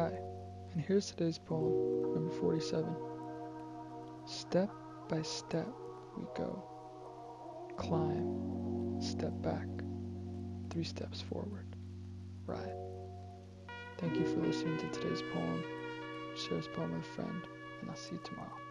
Hi, and here's today's poem, number 47. Step by step we go. Climb, step back, three steps forward. Ride. Thank you for listening to today's poem. Share this poem with a friend, and I'll see you tomorrow.